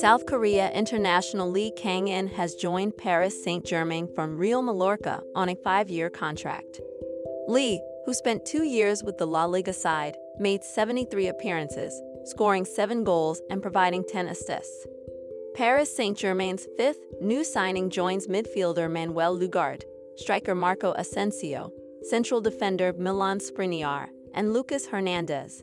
South Korea international Lee Kang-in has joined Paris Saint-Germain from Real Mallorca on a five-year contract. Lee, who spent two years with the La Liga side, made 73 appearances, scoring seven goals and providing 10 assists. Paris Saint-Germain's fifth new signing joins midfielder Manuel Ugarte, striker Marco Asensio, central defender Milan Skriniar, and Lucas Hernandez.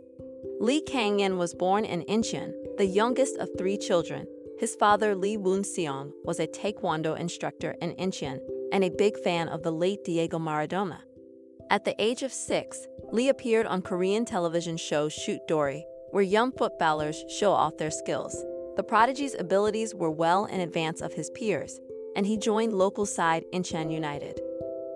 Lee Kang-in was born in Incheon, the youngest of three children. His father, Lee Woon-seong, was a taekwondo instructor in Incheon and a big fan of the late Diego Maradona. At the age of six, Lee appeared on Korean television show Shoot Dori, where young footballers show off their skills. The prodigy's abilities were well in advance of his peers, and he joined local side Incheon United.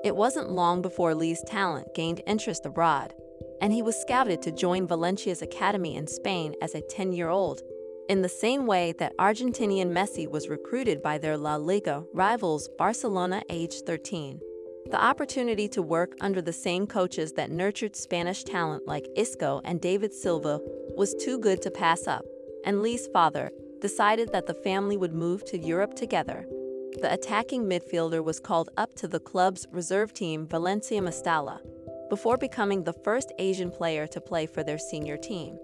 It wasn't long before Lee's talent gained interest abroad, and he was scouted to join Valencia's academy in Spain as a 10 year old, in the same way that Argentinian Messi was recruited by their La Liga rivals Barcelona aged 13. The opportunity to work under the same coaches that nurtured Spanish talent like Isco and David Silva was too good to pass up, and Lee's father decided that the family would move to Europe together. The attacking midfielder was called up to the club's reserve team Valencia Mestalla, before becoming the first Asian player to play for their senior team.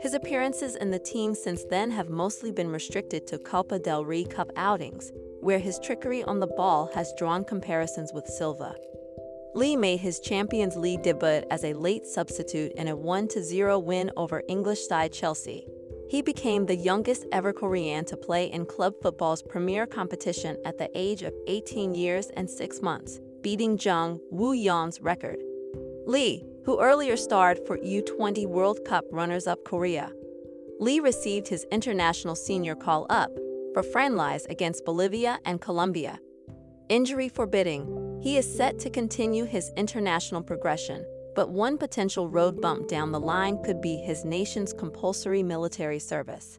His appearances in the team since then have mostly been restricted to Copa del Rey Cup outings, where his trickery on the ball has drawn comparisons with Silva. Lee made his Champions League debut as a late substitute in a 1-0 win over English side Chelsea. He became the youngest ever Korean to play in club football's premier competition at the age of 18 years and 6 months, beating Jung Woo-yeon's record. Lee, who earlier starred for U20 World Cup runners-up Korea. Lee received his international senior call-up for friendlies against Bolivia and Colombia. Injury forbidding, he is set to continue his international progression, but one potential road bump down the line could be his nation's compulsory military service.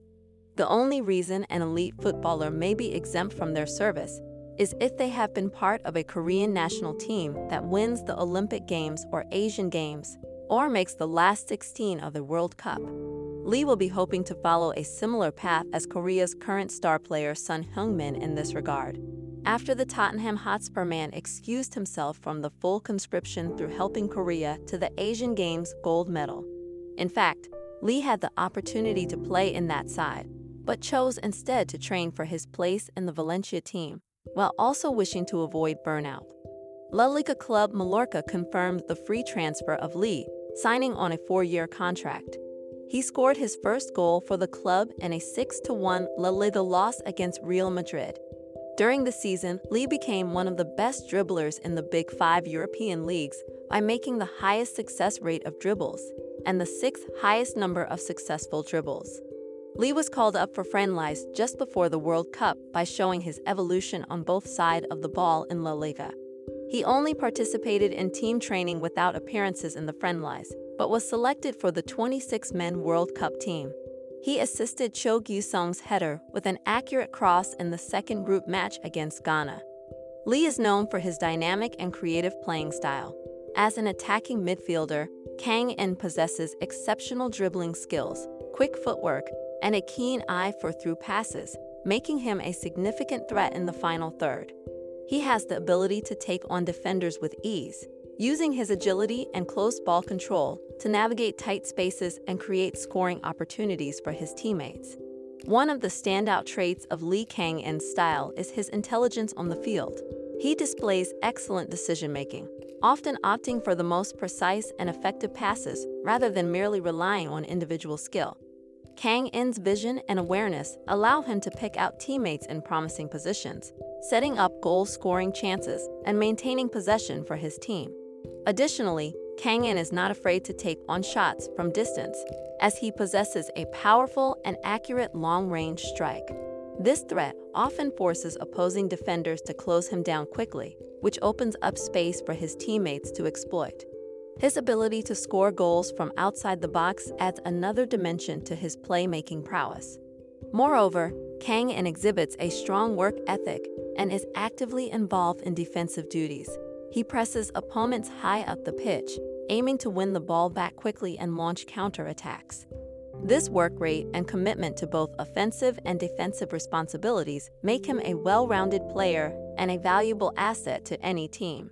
The only reason an elite footballer may be exempt from their service is if they have been part of a Korean national team that wins the Olympic Games or Asian Games, or makes the last 16 of the World Cup. Lee will be hoping to follow a similar path as Korea's current star player Son Heung-min in this regard. After the Tottenham Hotspur man excused himself from the full conscription through helping Korea to the Asian Games gold medal. In fact, Lee had the opportunity to play in that side, but chose instead to train for his place in the Valencia team while also wishing to avoid burnout. La Liga club Mallorca confirmed the free transfer of Lee, signing on a four-year contract. He scored his first goal for the club in a 6-1 La Liga loss against Real Madrid. During the season, Lee became one of the best dribblers in the Big Five European leagues by making the highest success rate of dribbles and the sixth highest number of successful dribbles. Lee was called up for friendlies just before the World Cup by showing his evolution on both sides of the ball in La Liga. He only participated in team training without appearances in the friendlies, but was selected for the 26-men World Cup team. He assisted Cho Gyu-sung's header with an accurate cross in the second group match against Ghana. Lee is known for his dynamic and creative playing style. As an attacking midfielder, Kang-in possesses exceptional dribbling skills, quick footwork, and a keen eye for through passes, making him a significant threat in the final third. He has the ability to take on defenders with ease, using his agility and close ball control to navigate tight spaces and create scoring opportunities for his teammates. One of the standout traits of Lee Kang-in's style is his intelligence on the field. He displays excellent decision-making, often opting for the most precise and effective passes rather than merely relying on individual skill. Kang-in's vision and awareness allow him to pick out teammates in promising positions, setting up goal-scoring chances and maintaining possession for his team. Additionally, Kang-in is not afraid to take on shots from distance, as he possesses a powerful and accurate long-range strike. This threat often forces opposing defenders to close him down quickly, which opens up space for his teammates to exploit. His ability to score goals from outside the box adds another dimension to his playmaking prowess. Moreover, Kang-in exhibits a strong work ethic and is actively involved in defensive duties. He presses opponents high up the pitch, aiming to win the ball back quickly and launch counterattacks. This work rate and commitment to both offensive and defensive responsibilities make him a well rounded player and a valuable asset to any team.